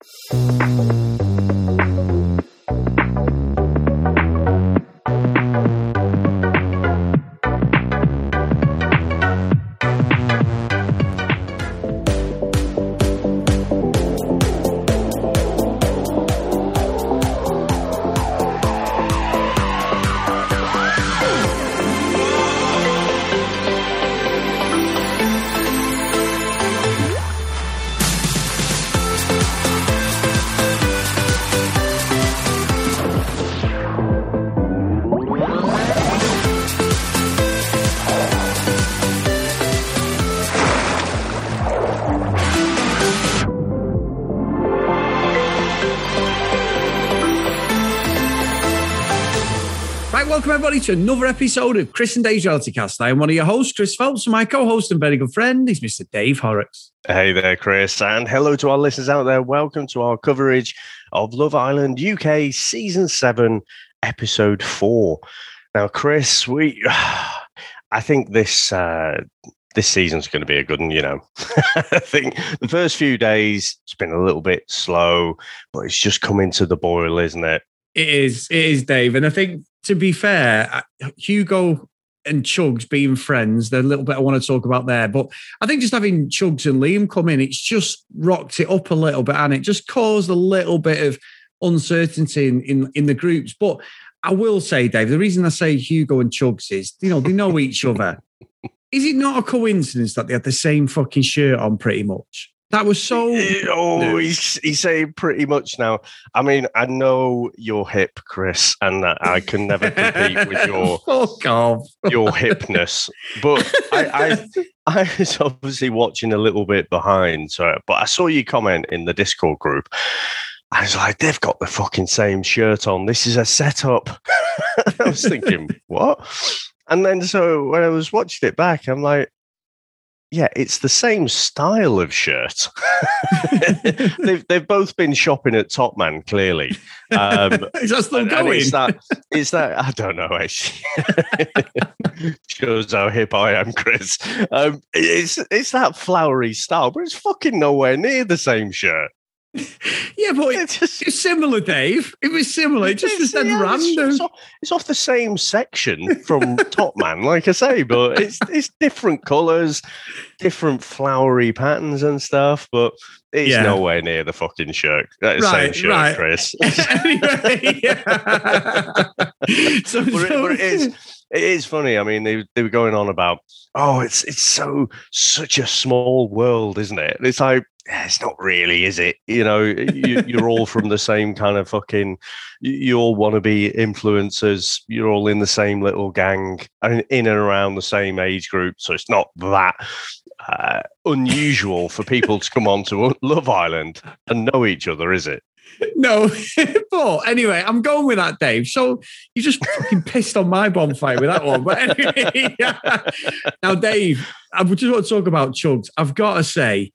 welcome to another episode of Chris and Dave's Reality Cast. I am one of your hosts, Chris Phelps, and my co-host and very good friend is Mr. Dave Horrocks. Hey there, Chris, and hello to our listeners out there. Welcome to our coverage of Love Island UK Season 7, Episode 4. Now, Chris, we I think this uh this season's going to be a good one, you know. I think the first few days it's been a little bit slow, but it's just coming to the boil, isn't it? It is, it is, Dave. And I think to be fair, uh, Hugo and Chuggs being friends, there's a little bit I want to talk about there. But I think just having Chuggs and Liam come in, it's just rocked it up a little bit and it just caused a little bit of uncertainty in, in, in the groups. But I will say, Dave, the reason I say Hugo and Chuggs is, you know, they know each other. Is it not a coincidence that they had the same fucking shirt on pretty much? That was so. Oh, he's, he's saying pretty much now. I mean, I know you're hip, Chris, and that I can never compete with your your hipness. But I, I, I was obviously watching a little bit behind. So, but I saw you comment in the Discord group. I was like, they've got the fucking same shirt on. This is a setup. I was thinking, what? And then so when I was watching it back, I'm like, yeah, it's the same style of shirt. they've they've both been shopping at Topman, clearly. Um, Is that still going? it's that it's that I don't know actually. Shows how hip I am, Chris. Um, it's it's that flowery style, but it's fucking nowhere near the same shirt. yeah, but it's, just, it's similar, Dave. It was similar. It just was yeah, random. It's, off, it's off the same section from Topman, like I say, but it's it's different colours, different flowery patterns and stuff. But it's yeah. nowhere near the fucking shirt. That is right, same shirt, right. Chris. anyway, so, but, it, but it is it is funny. I mean, they they were going on about, oh, it's it's so such a small world, isn't it? It's like it's not really, is it? You know, you, are all from the same kind of fucking. You all want to be influencers. You're all in the same little gang and in and around the same age group. So it's not that uh, unusual for people to come on to Love Island and know each other, is it? No, but anyway, I'm going with that, Dave. So you just fucking pissed on my bonfire with that one. But anyway, yeah. now, Dave, I just want to talk about Chuggs. I've got to say,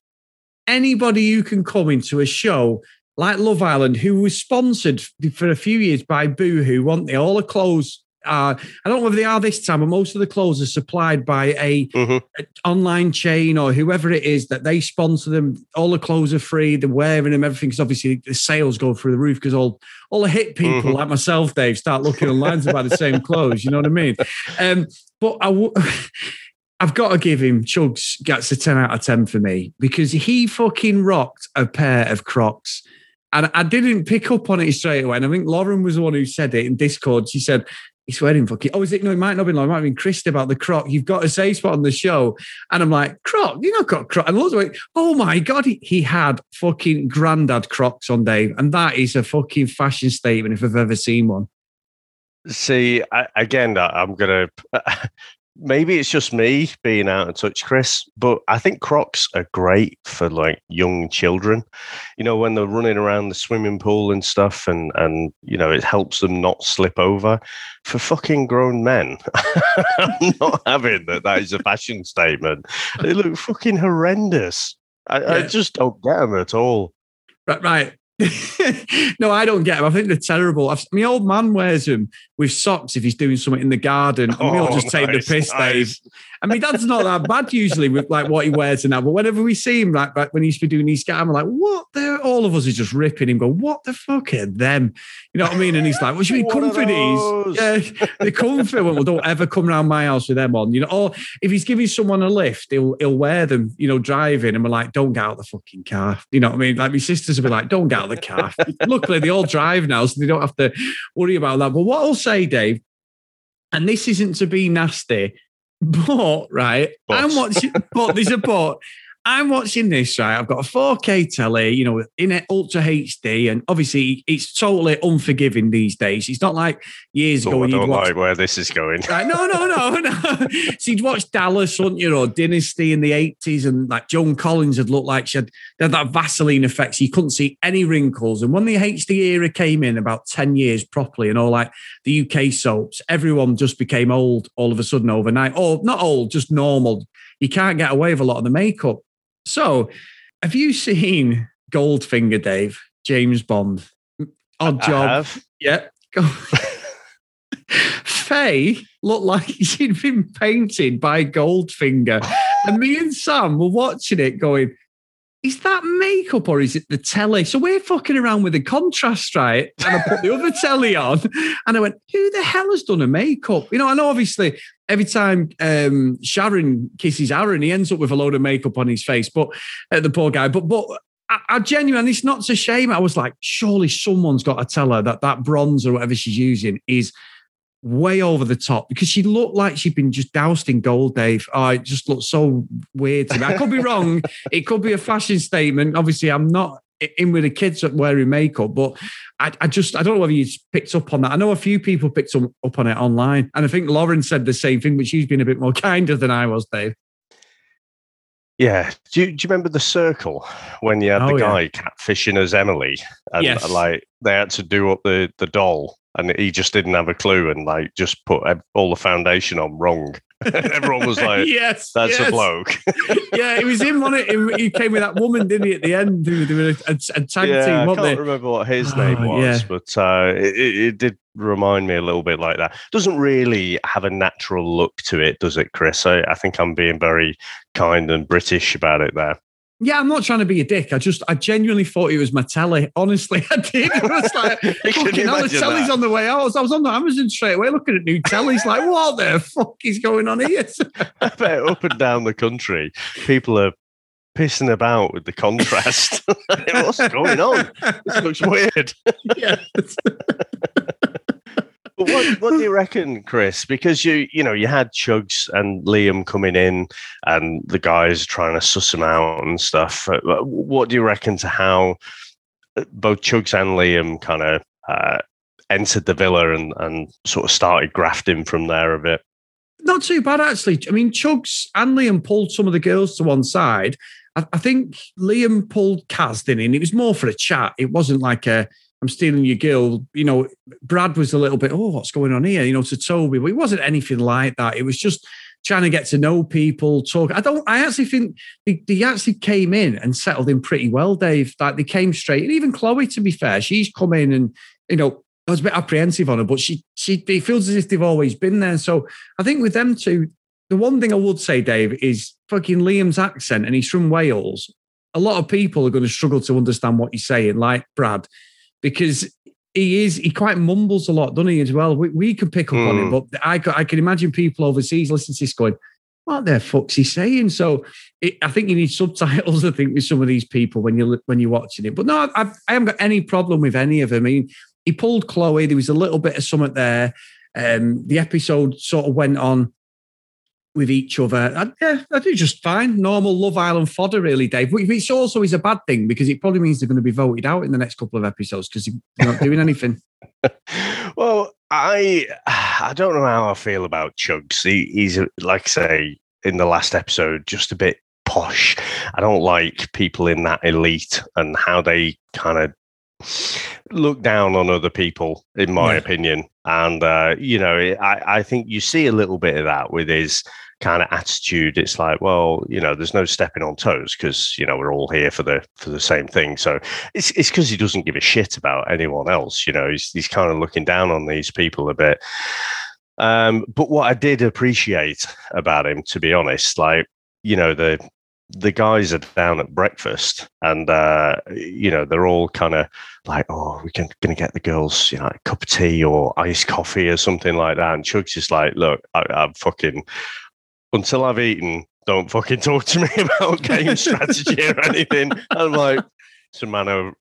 anybody who can come into a show like Love Island, who was sponsored for a few years by Boohoo, want they? All the clothes are, I don't know if they are this time, but most of the clothes are supplied by a, mm-hmm. a, online chain or whoever it is that they sponsor them. All the clothes are free, they're wearing them, everything. Because obviously the sales go through the roof because all, all the hit people mm-hmm. like myself, Dave, start looking online to buy the same clothes. You know what I mean? Um, but I w- I've got to give him Chuggs gets a 10 out of 10 for me because he fucking rocked a pair of Crocs. And I didn't pick up on it straight away. And I think Lauren was the one who said it in Discord. She said, He's wearing fucking. Oh, is it? No, it might not be Lauren. It might have been Christy about the croc. You've got a safe spot on the show. And I'm like, croc? You not got croc? And Lauren's like, oh my God, he, he had fucking granddad crocs on Dave. And that is a fucking fashion statement if I've ever seen one. See, I, again, I'm to maybe it's just me being out of touch, Chris, but I think Crocs are great for like young children. You know, when they're running around the swimming pool and stuff, and and you know, it helps them not slip over. For fucking grown men, I'm not having that. That is a fashion statement. They look fucking horrendous. I, yeah. I just don't get them at all. Right, right. no, I don't get them. I think they're terrible. I've, my old man wears them with socks if he's doing something in the garden. And we all Oh, just take the piss, nice. Dave. I mean, that's not that bad usually with like what he wears and that. But whenever we see him, like back when he used to be doing these guys, I'm like, what? They're all of us are just ripping him. Go, what the fuck are them? You know what I mean? And he's like, what do you mean What are comfy those? these? Yeah, they're comfy. Well, don't ever come around my house with them on. You know, or if he's giving someone a lift, he'll he'll wear them. You know, driving, and we're like, don't get out of the fucking car. You know what I mean? Like my sisters will be like, don't get out of the car. Luckily, they all drive now, so they don't have to worry about that. But what I'll say, Dave, and this isn't to be nasty, but right, But. I'm watching. But there's a but. I'm watching this right. I've got a 4K telly, you know, in it ultra HD, and obviously it's totally unforgiving these days. It's not like years oh, ago Oh, I when you'd don't watch like where this is going. Right, no, no, no, no. so you'd watch Dallas, wouldn't you, or Dynasty in the 80s, and like Joan Collins had looked like she had, had that Vaseline effect. So you couldn't see any wrinkles. And when the HD era came in about 10 years properly, and all like the UK soaps, everyone just became old all of a sudden overnight. Or not old, just normal. You can't get away with a lot of the makeup. So have you seen Goldfinger, Dave? James Bond? Odd I job. have. Yeah. Faye looked like she'd been painted by Goldfinger. and me and Sam were watching it going, is that makeup or is it the telly? So we're fucking around with the contrast, right? And I put the other telly on and I went, who the hell has done a makeup? You know, I know obviously every time um, Sharon kisses Aaron, he ends up with a load of makeup on his face, but uh, the poor guy. But, but, I, I genuinely, it's not to shame. I was like, surely someone's got to tell her that that bronze or whatever she's using is way over the top because she looked like she'd been just doused in gold, Dave. Oh, it just looked so weird to me. I could be wrong. it could be a fashion statement. Obviously, I'm not in with the kids wearing makeup, but I, I just I don't know whether you picked up on that. I know a few people picked up, up on it online, and I think Lauren said the same thing, but she's been a bit more kinder than I was, Dave. Yeah. Do you, do you remember the circle when you had Oh, the yeah. guy catfishing as Emily and Yes. like they had to do up the, the doll and he just didn't have a clue and like just put all the foundation on wrong. Everyone was like, yes, that's yes. a bloke. yeah, it was him on it. He came with that woman, didn't he? At the end, they were a, a, a tag yeah, team, I can't they? remember what his Oh, name was, yeah. but uh, it, it, it did remind me a little bit like that. Doesn't really have a natural look to it, does it, Chris? I, I think I'm being very kind and British about it there. Yeah, I'm not trying to be a dick. I just, I genuinely thought it was my telly. Honestly, I did. It was like, fucking hell, the telly's that? on the way out. I was, I was on the Amazon straight away looking at new tellies. Like, what the fuck is going on here? I bet up and down the country, people are pissing about with the contrast. What's going on? This looks weird. yeah. What, what do you reckon, Chris? Because you you know you had Chuggs and Liam coming in, and the guys trying to suss them out and stuff. Uh, What do you reckon to how uh, both Chuggs and Liam kind of uh, entered the villa and and sort of started grafting from there a bit? Not too bad, actually. I mean, Chuggs and Liam pulled some of the girls to one side. I, think Liam pulled Kaz, he? It was more for a chat. It wasn't like a, I'm stealing your girl. You know, Brad was a little bit, oh, what's going on here? You know, to Toby, but it wasn't anything like that. It was just trying to get to know people, talk. I don't, I actually think they, they actually came in and settled in pretty well, Dave. Like they came straight. And even Chloe, to be fair, she's come in and, you know, I was a bit apprehensive on her, but she, she, it feels as if they've always been there. So I think with them two, the one thing I would say, Dave, is fucking Liam's accent, and he's from Wales. A lot of people are going to struggle to understand what he's saying, like Brad, because he is he quite mumbles a lot, doesn't he? As well, we, we can pick up on it, Mm. but I I can imagine people overseas listening to this going, "What the fuck's he saying?" So it, I think you need subtitles. I think with some of these people when you when you're watching it. But no, I, I haven't got any problem with any of them. I mean, he pulled Chloe. There was a little bit of something there. Um, the episode sort of went on with each other. I, yeah, I do just fine. Normal Love Island fodder, really, Dave. Which also is a bad thing because it probably means they're going to be voted out in the next couple of episodes because they're not doing anything. well, I I don't know how I feel about Chuggs. He, he's like I say in the last episode, just a bit posh. I don't like people in that elite and how they kind of look down on other people, in my Yeah. opinion. And uh, you know, I I think you see a little bit of that with his kind of attitude. It's like, well, you know, there's no stepping on toes because you know we're all here for the for the same thing. So it's it's because he doesn't give a shit about anyone else. You know, he's he's kind of looking down on these people a bit. Um, but what I did appreciate about him, to be honest, like you know the the guys are down at breakfast and uh, you know they're all kind of like oh we're to get the girls you know a cup of tea or iced coffee or something like that and chuck's just like look I, i'm fucking until i've eaten don't fucking talk to me about game strategy or anything i'm like it's a man, of,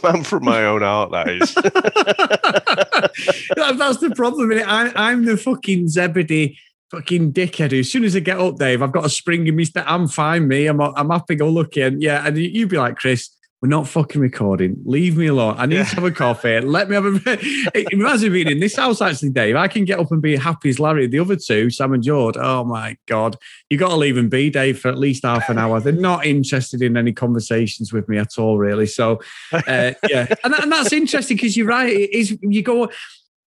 man from my own heart, that is. That's the problem. I, I'm the fucking Zebedee fucking dickhead. As soon as I get up, Dave, I've got a spring in me. St- I'm fine, me. I'm I'm happy go lucky. And yeah, and you'd be like, Chris, we're not fucking recording. Leave me alone. I need yeah. to have a coffee. Let me have a. it reminds me being in this house actually, Dave. I can get up and be happy as Larry. The other two, Sam and George. Oh my god, you got to leave them be, Dave, for at least half an hour. They're not interested in any conversations with me at all, really. So, uh, yeah, and, and that's interesting because you're right. It is you go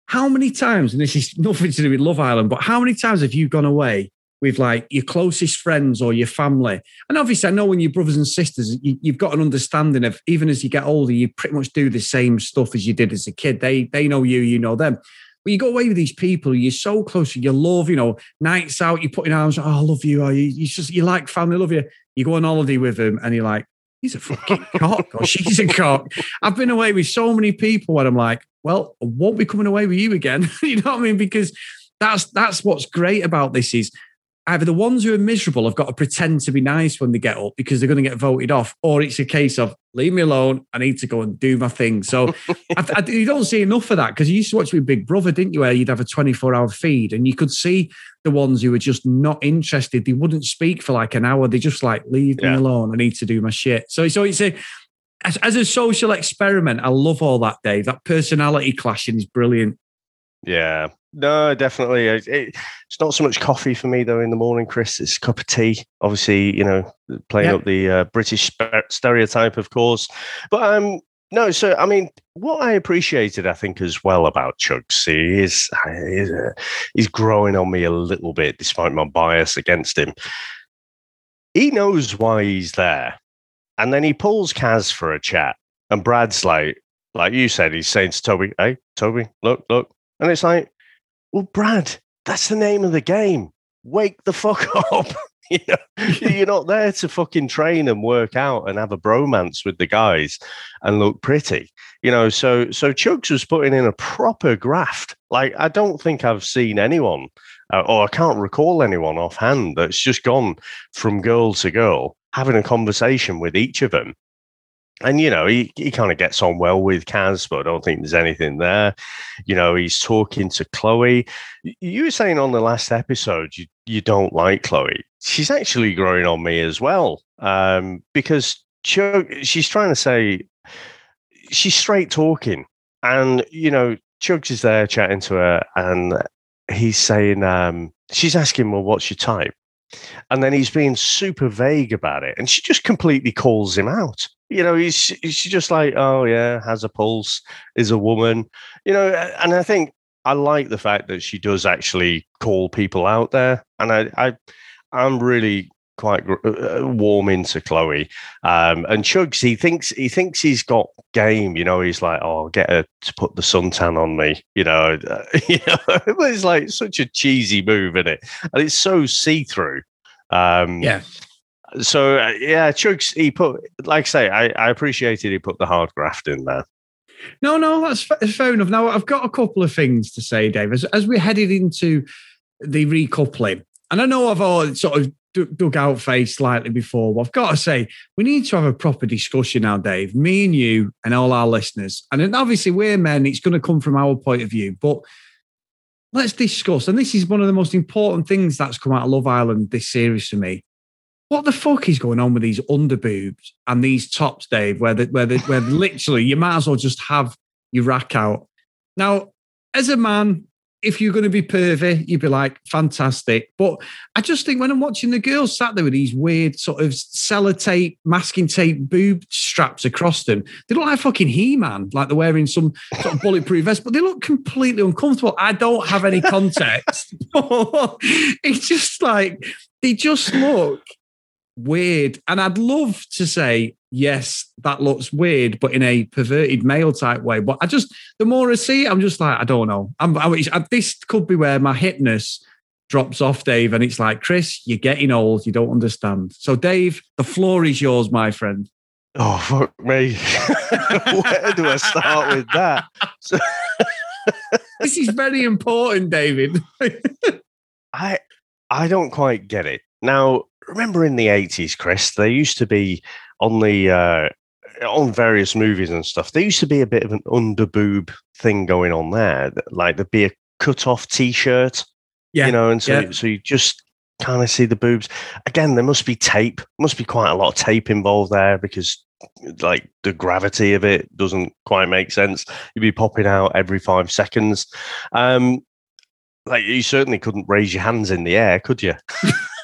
how many times, and this is nothing to do with Love Island, but how many times have you gone away with like your closest friends or your family? And obviously, I know when your brothers and sisters, you, have got an understanding of even as you get older, you pretty much do the same stuff as you did as a kid. They they know you, you know them. But you go away with these people, you're so close, you love, you know, nights out, you put in arms, oh, I love you, oh, you, you just you like family, love you. You go on holiday with them, and you're like, he's a fucking cock or she's a cock. I've been away with so many people where I'm like, well, I won't be coming away with you again. you know what I mean? Because that's that's what's great about this is either the ones who are miserable have got to pretend to be nice when they get up because they're going to get voted off, or it's a case of leave me alone. I need to go and do my thing. So I, I, you don't see enough of that because you used to watch with Big Brother, didn't you? Where you'd have a 24 hour feed and you could see the ones who were just not interested. They wouldn't speak for like an hour. They just like, leave yeah. me alone. I need to do my shit. So, so it's a, as, as a social experiment, I love all that, Dave. That personality clashing is brilliant. Yeah, no, definitely. It, it's not so much coffee for me though in the morning, Chris. It's a cup of tea. Obviously, you know, playing up the uh, British stereotype, of course. But um, no, so I mean, what I appreciated, I think, as well about Chuggs, he is he's, uh, he's growing on me a little bit, despite my bias against him. He knows why he's there, and then he pulls Kaz for a chat, and Brad's like, like you said, he's saying to Toby, "Hey, Toby, look, look," and it's like, well, Brad, that's the name of the game. Wake the fuck up. you know, you're not there to fucking train and work out and have a bromance with the guys and look pretty. You know, so so Chuggs was putting in a proper graft. Like I don't think I've seen anyone, uh, or I can't recall anyone offhand that's just gone from girl to girl having a conversation with each of them and you know he, he kind of gets on well with Kaz, but I don't think there's anything there. You know, he's talking to Chloe. You were saying on the last episode you you don't like Chloe. She's actually growing on me as well, um, because Chuck, she's trying to say she's straight talking, and you know Chuggs is there chatting to her, and he's saying um, she's asking, "Well, what's your type?" And then he's being super vague about it, and she just completely calls him out you know, he's she's just like, oh yeah, has a pulse, is a woman, you know, and I think I like the fact that she does actually call people out there, and I, I I'm really quite uh, uh, warm into Chloe. Um, and Chuggs, he thinks he thinks he's got game. You know, he's like, oh, get her to put the suntan on me. You know, you know, it's like such a cheesy move, isn't it? And it's so see through. Um, yeah so uh, yeah, Chuggs, he put like I say, I, I appreciated he put the hard graft in there. No, no, that's fair enough. Now I've got a couple of things to say, Dave. As, as we're headed into the recoupling, and I know I've all sort of dug out face slightly before, but I've got to say we need to have a proper discussion now, Dave. Me and you and all our listeners, and obviously we're men. It's going to come from our point of view, but let's discuss. And this is one of the most important things that's come out of Love Island this series for me what the fuck is going on with these underboobs and these tops, Dave? Where the, where the, where literally you might as well just have your rack out. Now, as a man, if you're going to be pervy, you'd be like, fantastic. But I just think when I'm watching the girls sat there with these weird sort of sellotape, masking tape boob straps across them, they look like fucking He Man, like they're wearing some sort of bulletproof vest, but they look completely uncomfortable. I don't have any context. it's just like, they just look weird. And I'd love to say, yes, that looks weird, but in a perverted male type way. But I just, the more I see it, I'm just like, I don't know. I'm, I, this could be where my hipness drops off, Dave. And it's like, Chris, you're getting old. You don't understand. So, Dave, the floor is yours, my friend. Oh, fuck me. where do I start with that? this is very important, David. I I don't quite get it. Now, remember in the 80s, Chris, there used to be on the uh, on various movies and stuff, there used to be a bit of an underboob thing going on there. Like there'd be a cut off t shirt. Yeah. You know, and so, yeah. so you just kind of see the boobs. Again, there must be tape, must be quite a lot of tape involved there because like the gravity of it doesn't quite make sense. You'd be popping out every five seconds. Um, like you certainly couldn't raise your hands in the air, could you?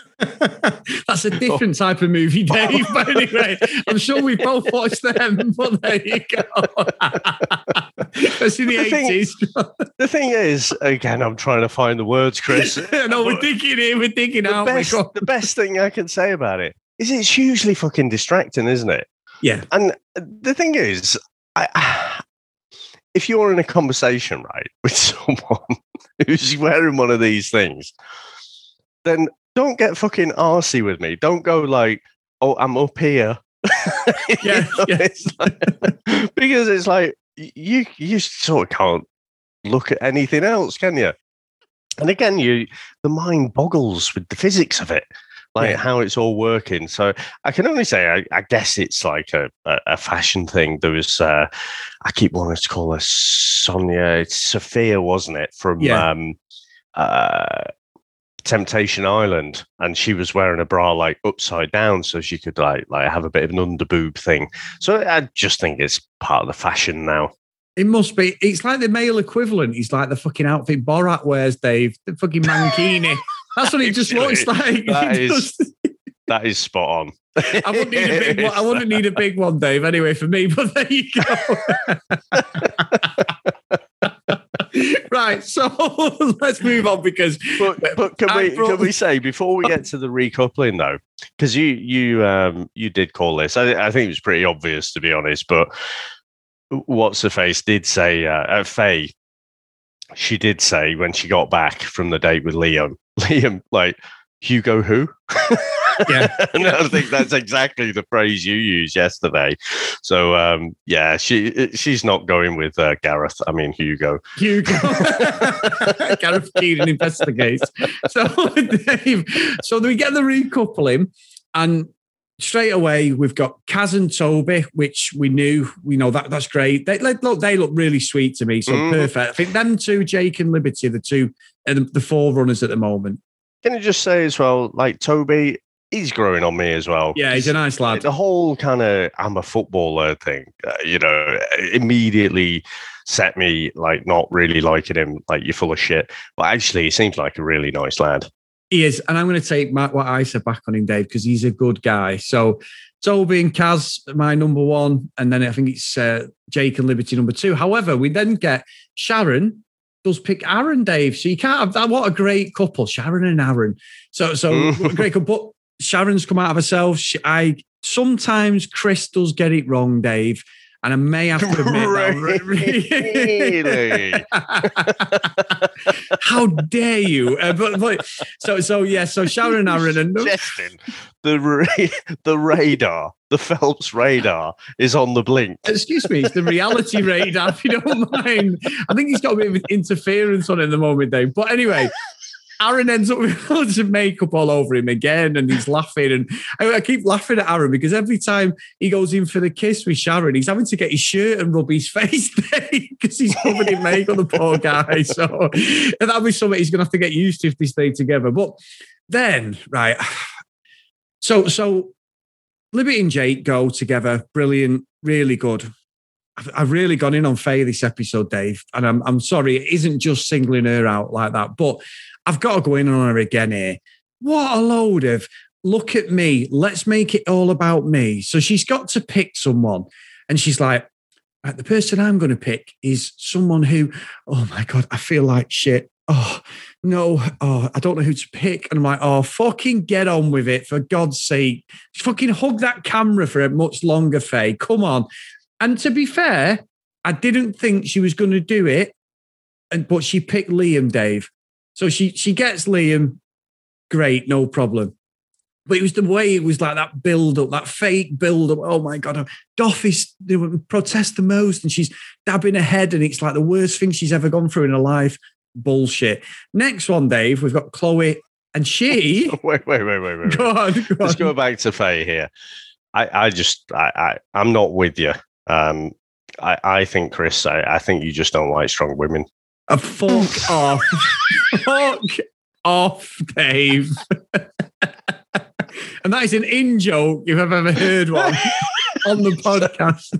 That's a different type of movie, Dave. but anyway, I'm sure we both watched them. But there you go. That's in the, the 80s. Thing, the thing is, again, I'm trying to find the words, Chris. no, we're digging in, we're digging the out. Best, the best thing I can say about it is it's hugely fucking distracting, isn't it? Yeah. And the thing is, I, if you're in a conversation, right, with someone who's wearing one of these things, then don't get fucking arsy with me. Don't go like, oh, I'm up here. yeah, know, yeah. It's like, because it's like you you sort of can't look at anything else, can you? And again, you the mind boggles with the physics of it, like yeah. how it's all working. So I can only say, I, I guess it's like a, a, a, fashion thing. There was, uh, I keep wanting to call her Sonia, it's Sophia, wasn't it? From yeah. um, uh, Temptation Island, and she was wearing a bra like upside down, so she could like like have a bit of an underboob thing. So I just think it's part of the fashion now. It must be. It's like the male equivalent. He's like the fucking outfit Borat wears, Dave. The fucking mankini. That's what it just looks like. That is, that is spot on. I wouldn't need a big one. I wouldn't need a big one, Dave. Anyway, for me, but there you go. right, so let's move on because. But, but can we brought... can we say before we get to the recoupling though, because you you um you did call this. I, I think it was pretty obvious to be honest, but what's her face did say uh, uh Faye. She did say when she got back from the date with Liam, Liam like Hugo who. yeah, and I think that's exactly the phrase you used yesterday. So um, yeah, she she's not going with uh, Gareth. I mean Hugo. Hugo. Gareth Keenan investigates. So Dave, so we get the recoupling, and straight away we've got Kaz and Toby, which we knew. We know that that's great. They look they look really sweet to me. So mm. perfect. I think them two, Jake and Liberty, the two, and the, the forerunners at the moment. Can I just say as well, like Toby, he's growing on me as well. Yeah, he's a nice lad. The whole kind of I'm a footballer thing, uh, you know, immediately set me like not really liking him. Like you're full of shit, but actually, he seems like a really nice lad. He is, and I'm going to take my, what I said back on him, Dave, because he's a good guy. So Toby and Kaz, my number one, and then I think it's uh, Jake and Liberty number two. However, we then get Sharon does pick Aaron, Dave. So you can't have that. What a great couple, Sharon and Aaron. So so great couple. But Sharon's come out of herself. She, I sometimes Chris does get it wrong, Dave. And I may have to admit really? How dare you? Uh, but, but, so so yeah. So Sharon and Aaron and Justin, the ra- the radar, the Phelps radar is on the blink. Excuse me, it's the reality radar. If you don't mind, I think he's got a bit of interference on it at the moment, Dave. But anyway, Aaron ends up with loads of makeup all over him again, and he's laughing. And I, I, keep laughing at Aaron because every time he goes in for the kiss with Sharon, he's having to get his shirt and rub his face because he's covered in makeup. The poor guy. So that'll be something he's going to have to get used to if they stay together. But then, right. So, so Liberty and Jake go together. Brilliant, really good. I've, I've really gone in on Faye this episode, Dave, and I'm I'm sorry, it isn't just singling her out like that, but I've got to go in on her again here. What a load of look at me, let's make it all about me. So she's got to pick someone, and she's like, the person I'm going to pick is someone who, oh my god, I feel like shit. Oh no, oh, I don't know who to pick. And I'm like, oh, fucking get on with it for God's sake. Fucking hug that camera for a much longer, Faye. Come on. And to be fair, I didn't think she was going to do it, and but she picked Liam, Dave. So she she gets Liam. Great, no problem. But it was the way it was like that build up, that fake build up. Oh my God. Doff is the protest the most and she's dabbing her head and it's like the worst thing she's ever gone through in her life. Bullshit. Next one, Dave, we've got Chloe and she. wait, wait, wait, wait, wait. Go on, go Let's go back to Faye here. I, I just, I, I, I'm not with you. Um, I, I think, Chris, I, I think you just don't like strong women. A fuck off. fuck off, Dave. and that is an in joke if I've ever heard one on the podcast.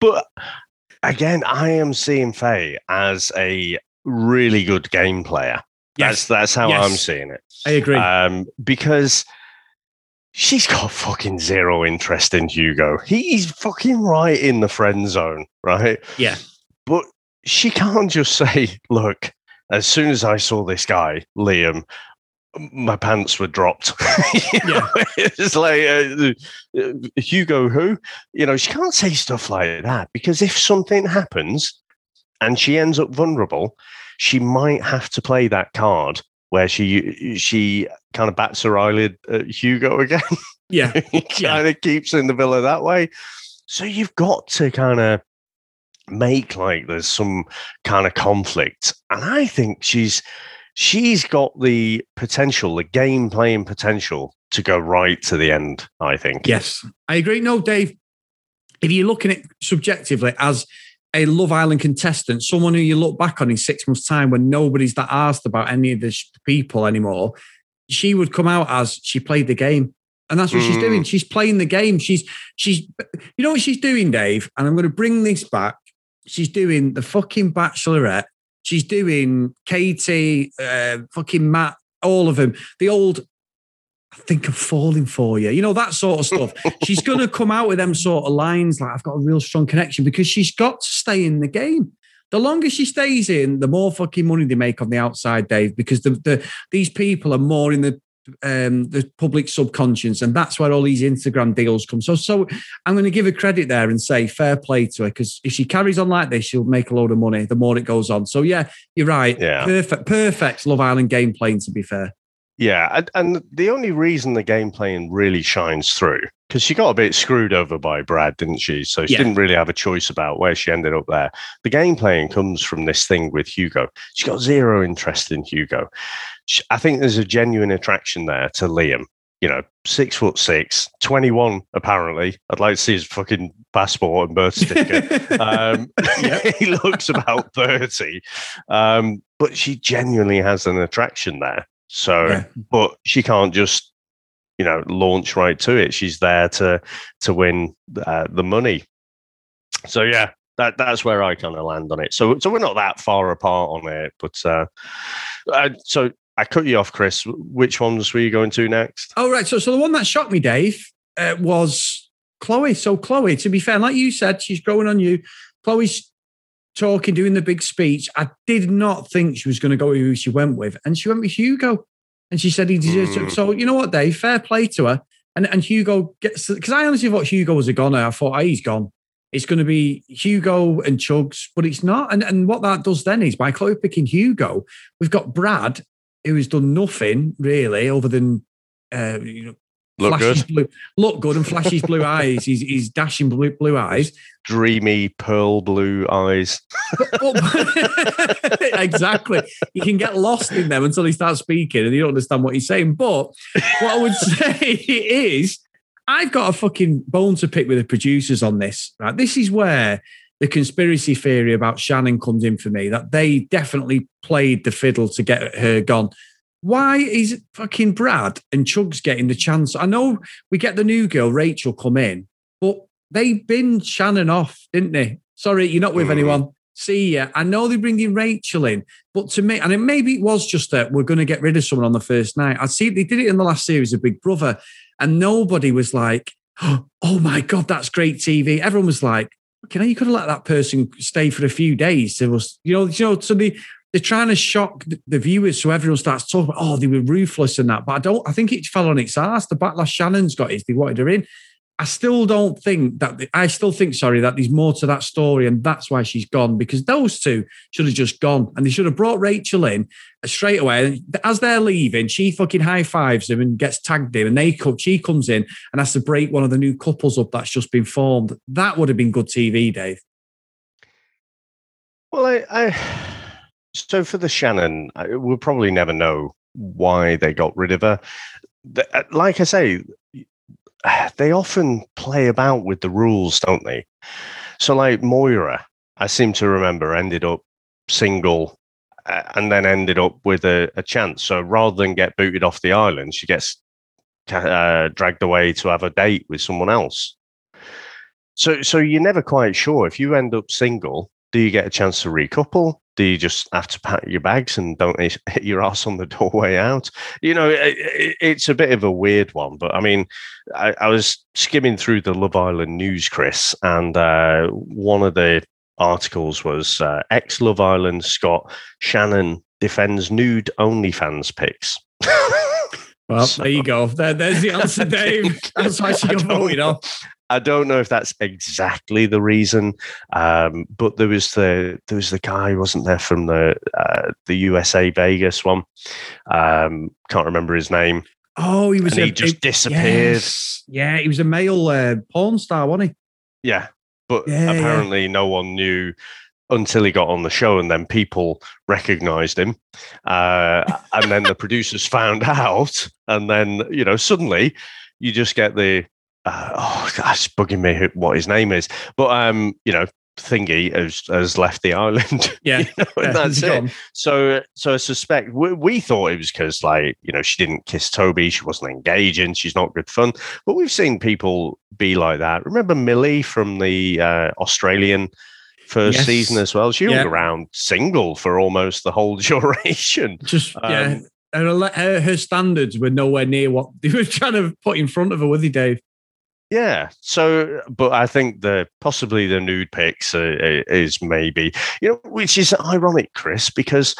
but again, I am seeing Faye as a really good game player. Yes. That's that's how yes. I'm seeing it. I agree. Um, because she's got fucking zero interest in Hugo. He's fucking right in the friend zone, right? Yeah. But she can't just say, look, as soon as I saw this guy, Liam, my pants were dropped. yeah. it's like uh, uh, Hugo, who you know, she can't say stuff like that because if something happens and she ends up vulnerable, she might have to play that card where she she kind of bats her eyelid at Hugo again. Yeah, kind of keeps in the villa that way. So you've got to kind of make like there's some kind of conflict, and I think she's she's got the potential, the game playing potential to go right to the end. I think. Yes, I agree. No, Dave. If you're looking at subjectively as a Love Island contestant, someone who you look back on in six months' time when nobody's that asked about any of the people anymore, she would come out as she played the game. And that's what mm. she's doing. Mm. She's playing the game. She's she's you know what she's doing, Dave? And I'm going to bring this back. She's doing the fucking bachelorette. She's doing Katie, uh, fucking Matt, all of them. The old I think I'm falling for you. You know, that sort of stuff. she's going to come out with them sort of lines like, I've got a real strong connection because she's got to stay in the game. The longer she stays in, the more fucking money they make on the outside, Dave, because the, the these people are more in the um, the public subconscious, and that's where all these Instagram deals come. So, so I'm going to give her credit there and say fair play to her because if she carries on like this, she'll make a load of money the more it goes on. So, yeah, you're right. Yeah, perfect, perfect Love Island game playing. To be fair, yeah, and, the only reason the game playing really shines through because she got a bit screwed over by Brad, didn't she? So she yeah. didn't really have a choice about where she ended up there. The game playing comes from this thing with Hugo. She got zero interest in Hugo. She, I think there's a genuine attraction there to Liam. You know, six foot six, 21, apparently. I'd like to see his fucking passport and birth certificate. um, he looks about 30. Um, but she genuinely has an attraction there. So, yeah. but she can't just, you know, launch right to it. She's there to to win uh, the money. So yeah, that that's where I kind of land on it. So so we're not that far apart on it, but uh, uh, so I cut you off, Chris. Which ones were you going to next? Oh right, so so the one that shocked me, Dave, uh, was Chloe. So Chloe, to be fair, like you said, she's growing on you. Chloe's talking, doing the big speech. I did not think she was going to go with who she went with. And she went with Hugo. And she said he deserves mm. So, you know what, Dave? Fair play to her. And, and Hugo gets, because I honestly thought Hugo was a goner. I thought, oh, he's gone. It's going to be Hugo and Chuggs, but it's not. And, and what that does then is by Chloe picking Hugo, we've got Brad, who has done nothing really other than uh, you know, Look good. Blue, look good and flashes blue eyes. He's, he's dashing blue, blue eyes. Dreamy pearl blue eyes. exactly. You can get lost in them until he starts speaking and you don't understand what he's saying. But what I would say is, I've got a fucking bone to pick with the producers on this. Right? This is where the conspiracy theory about Shannon comes in for me that they definitely played the fiddle to get her gone. Why is fucking Brad and Chuggs getting the chance? I know we get the new girl, Rachel, come in, but they binned Shannon off, didn't they? Sorry, you're not with Mm. anyone. See ya. I know they're bringing Rachel in, but to me, and it maybe it was just that we're going to get rid of someone on the first night. I see they did it in the last series of Big Brother, and nobody was like, "Oh my god, that's great TV." Everyone was like, you know, you could have let that person stay for a few days?" There was, you know, you know, so they they're trying to shock the, the viewers, so everyone starts talking about, "Oh, they were ruthless and that." But I don't. I think it fell on its ass. The backlash Shannon's got is they wanted her in. I still don't think that. I still think, sorry, that there's more to that story, and that's why she's gone. Because those two should have just gone, and they should have brought Rachel in straight away. And as they're leaving, she fucking high fives him and gets tagged in, and they come. She comes in and has to break one of the new couples up that's just been formed. That would have been good TV, Dave. Well, I, I so for the Shannon, we'll probably never know why they got rid of her. Uh, Like I say, they often play about with the rules, don't they? So, like Moira, I seem to remember ended up single uh, and then ended up with a, a chance. So rather than get booted off the island, she gets uh, dragged away to have a date with someone else. So, so you're never quite sure if you end up single. Do you get a chance to recouple? Do you just have to pack your bags and don't hit your ass on the doorway out? You know, it, it, it's a bit of a weird one, but I mean, I, I was skimming through the Love Island news, Chris, and uh, one of the articles was uh, ex Love Island Scott Shannon defends nude OnlyFans pics. Well, So- there you go. There, there's the answer, Dave. That's why she got voted know. off. I don't know if that's exactly the reason, um, but there was the there was the guy wasn't there from the uh, the USA Vegas one. Um, can't remember his name, Oh, he was and a, he just disappeared. Yes. Yeah, he was a male uh, porn star, wasn't he? Yeah, but Yeah, yeah. apparently no one knew until he got on the show, and then people recognized him, uh, and then the producers found out, and then you know suddenly you just get the uh, oh that's bugging me what his name is, but um you know thingy has has left the island. Yeah. you know, Yeah, that's it. gone. So, so I suspect we, we thought it was because, like, you know, she didn't kiss Toby, she wasn't engaging, she's not good fun. But we've seen people be like that. Remember Millie from the uh, Australian first Yes. season as well? She Yeah. hung around single for almost the whole duration. Just yeah, Um, her, her, her standards were nowhere near what they were trying to put in front of her, were they, Dave? Yeah. So, but I think the possibly the nude pics uh, is maybe you know, which is ironic, Chris, because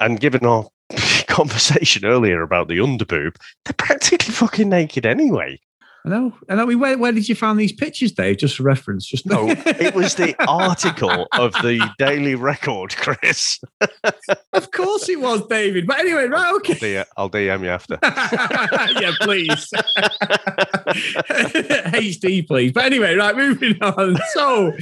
and given our conversation earlier about the underboob, they're practically fucking naked anyway. I know. I know. Where, where did you find these pictures, Dave? Just for reference. Just No, it was the article of the Daily Record, Chris. of course it was, David. But anyway, right? Okay. I'll DM you after. yeah, please. HD, please. But anyway, right, moving on. So,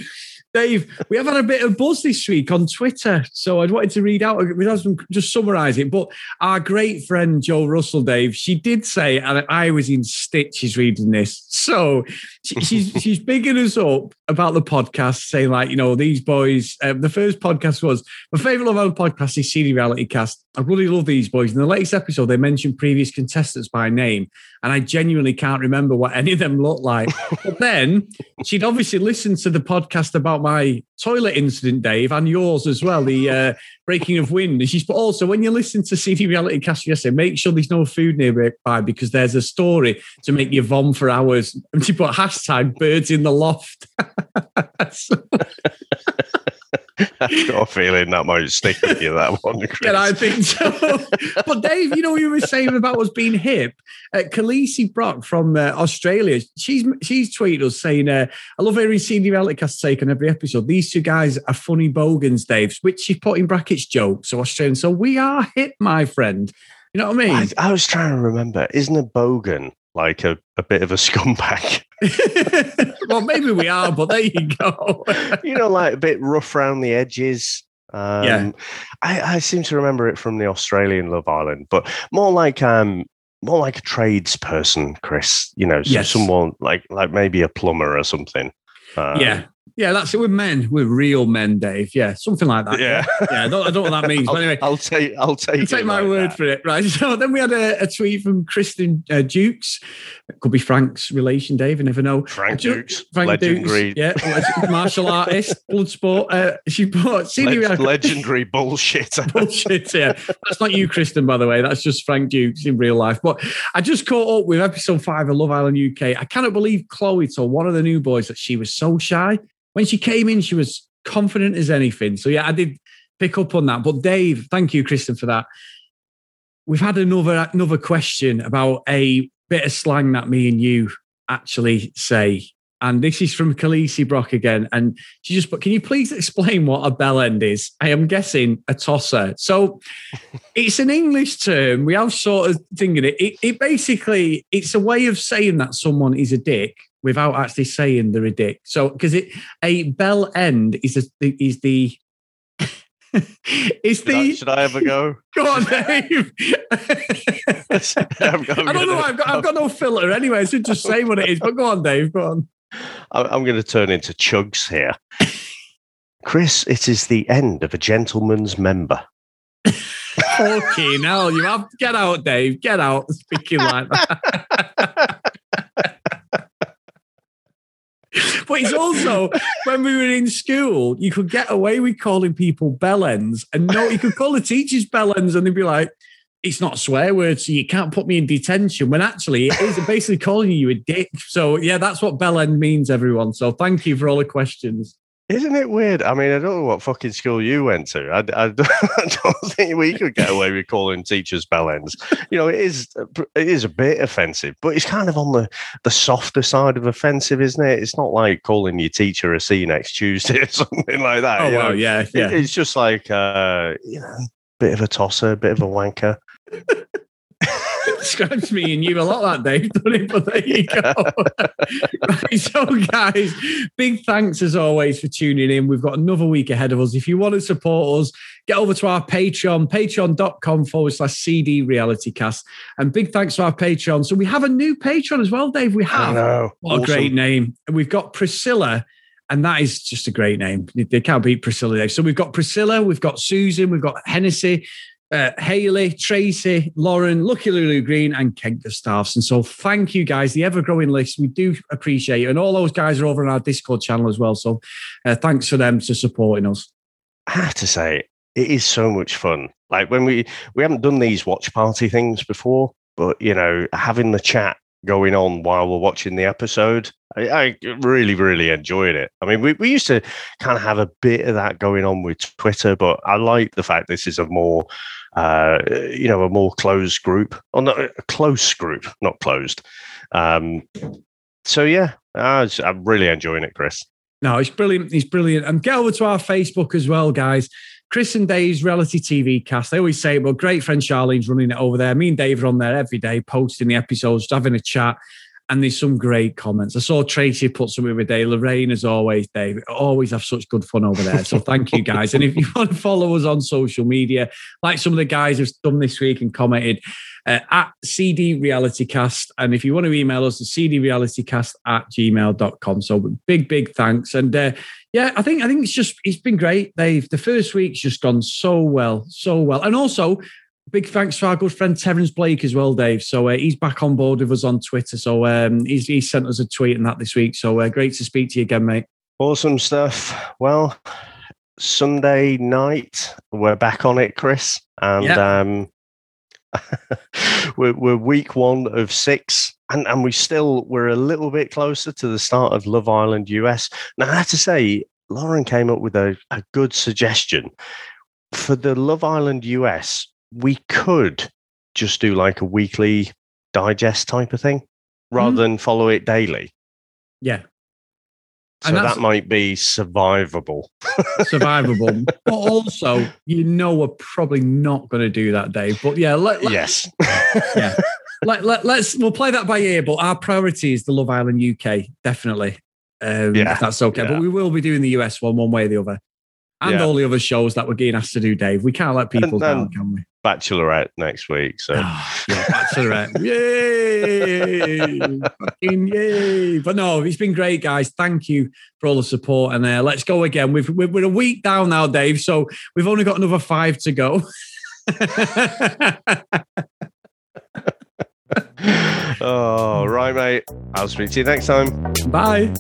Dave, we have had a bit of buzz this week on Twitter. So I wanted to read out, we have some, just summarize it. But our great friend Joe Russell, Dave, she did say, and I was in stitches reading this. So she, she's she's bigging us up about the podcast, saying like, you know, these boys. Um, the first podcast was my favorite Love Island podcast is CD Reality Cast. I really love these boys. In the latest episode, they mentioned previous contestants by name, and I genuinely can't remember what any of them looked like. but then she'd obviously listened to the podcast about my toilet incident, Dave, and yours as well, the uh, breaking of wind. And she's but also when you listen to CD Reality Cast yesterday, make sure there's no food nearby because there's a story to make you vom for hours. And she put hashtag birds in the loft. I've got a feeling that might stick with you, that one, Chris. Yeah, I think so. but Dave, you know what you were saying about us being hip. Uh, Khaleesi Brock from uh, Australia, she's she's tweeted us saying, uh, "I love hearing CD Reality Cast take on every episode. These two guys are funny bogans, Dave." Which she put in brackets jokes. So Australian. So we are hip, my friend. You know what I mean? I, I was trying to remember. Isn't a bogan like a, a bit of a scumbag? well, maybe we are, but there you go. you know, like a bit rough around the edges. Um, Yeah. I, I seem to remember it from the Australian Love Island, but more like um, more like a tradesperson, Chris. You know, so Yes. someone like like maybe a plumber or something. Um, yeah. Yeah, that's it. We're men. We're real men, Dave. Yeah, something like that. Yeah. yeah. I don't, I don't know what that means. I'll, but anyway, I'll take I'll take I'll take my like word that. for it. Right. So then we had a, a tweet from Kristen uh, Dukes. It could be Frank's relation, Dave. You never know. Frank Dux, Frank legendary, Dux. Yeah, martial artist, blood sport. Uh, she bought CD leg- legendary bullshit. bullshit here. That's not you, Kristen, by the way. That's just Frank Dux in real life. But I just caught up with episode five of Love Island UK. I cannot believe Chloe told one of the new boys that she was so shy. When she came in, she was confident as anything. So yeah, I did pick up on that. But Dave, thank you, Kristen, for that. We've had another another question about a bit of slang that me and you actually say. And this is from Khaleesi Brock again. And she just put, can you please explain what a bell end is? I am guessing a tosser. So it's an English term. We have sort of thinking it. it. It basically, it's a way of saying that someone is a dick without actually saying they're. So, because it a bell end is a, is the it's Should I, the should I ever go? go on, Dave. I'm, I'm I do not know. I've got, I've got no filter anyway, so just say what it is. But go on, Dave. Go on. I'm going to turn into chugs here. Chris, it is the end of a gentleman's member. Fucking hell, you have to get out, Dave. Get out speaking like that. but it's also when we were in school, you could get away with calling people bellends, and no, you could call the teachers bellends, and they'd be like, "It's not a swear word, so you can't put me in detention." When actually, it is basically calling you a dick. So yeah, that's what bellend means, everyone. So thank you for all the questions. Isn't it weird? I mean, I don't know what fucking school you went to. I, I don't, I don't think we could get away with calling teachers bellends. You know, it is it is a bit offensive, but it's kind of on the, the softer side of offensive, isn't it? It's not like calling your teacher a C next Tuesday or something like that. Oh wow, know? yeah, It- yeah. it's just like uh, you know, bit of a tosser, a bit of a wanker. Describes me and you a lot that day, doesn't it? But there you go. right, so, guys, big thanks as always for tuning in. We've got another week ahead of us. If you want to support us, get over to our Patreon, patreon.com forward slash CD reality cast. And big thanks to our Patreon. So, we have a new Patreon as well, Dave. We have. What a great name. And we've got Priscilla, and that is just a great name. They can't beat Priscilla. Dave. So we've got Priscilla, we've got Susan, we've got Hennessy, uh, Haley, Tracy, Lauren, Lucky Lulu Green, and Kent Gustafson. So thank you guys, the ever growing list. We do appreciate it. And all those guys are over on our Discord channel as well. So uh, thanks for them for supporting us. I have to say, it is so much fun. Like when we we haven't done these watch party things before, but you know, having the chat going on while we're watching the episode, I, I really, really enjoyed it. I mean, we, we used to kind of have a bit of that going on with Twitter, but I like the fact this is a more uh, you know, a more closed group, or not a close group, not closed. Um, so yeah, I was, I'm really enjoying it, Chris. No, it's brilliant. He's brilliant. And get over to our Facebook as well, guys. Chris and Dave's reality TV cast. They always say well, great friend Charlene's running it over there. Me and Dave are on there every day, posting the episodes, having a chat. And there's some great comments. I saw Tracy put some every day. Lorraine, as always, Dave, always have such good fun over there. So thank you guys. and if you want to follow us on social media, like some of the guys have done this week and commented uh, at CD Reality Cast. And if you want to email us, the cdrealitycast at gmail.com. So big, big thanks. And uh, yeah, I think I think it's just it's been great, They've The first week's just gone so well, so well. And also, big thanks to our good friend Terence Blake as well, Dave. So uh, he's back on board with us on Twitter. So um, he's he sent us a tweet and that this week. So uh, great to speak to you again, mate. Awesome stuff. Well, Sunday night, we're back on it, Chris. And um, we're, we're week one of six. And, and we still, we're a little bit closer to the start of Love Island US. Now, I have to say, Lauren came up with a, a good suggestion. For the Love Island US, we could just do like a weekly digest type of thing rather Mhm. than follow it daily. Yeah, So And that might be survivable. survivable. but also, you know, we're probably not going to do that, Dave. But yeah, let, let, yes. yeah. Let, let, let's we'll play that by ear. But our priority is the Love Island UK, definitely. Um, Yeah, if that's okay. yeah. But we will be doing the US one one way or the other. and Yeah. all the other shows that we're getting asked to do, Dave. We can't let people And- down, and- can we? Bachelorette next week. So Ah, yeah, Bachelorette. Yay! Fucking yay! But no, it's been great, guys. Thank you for all the support. And uh, let's go again. We've, we're, we're a week down now, Dave. So we've only got another five to go. oh, right, mate. I'll speak to you next time. Bye.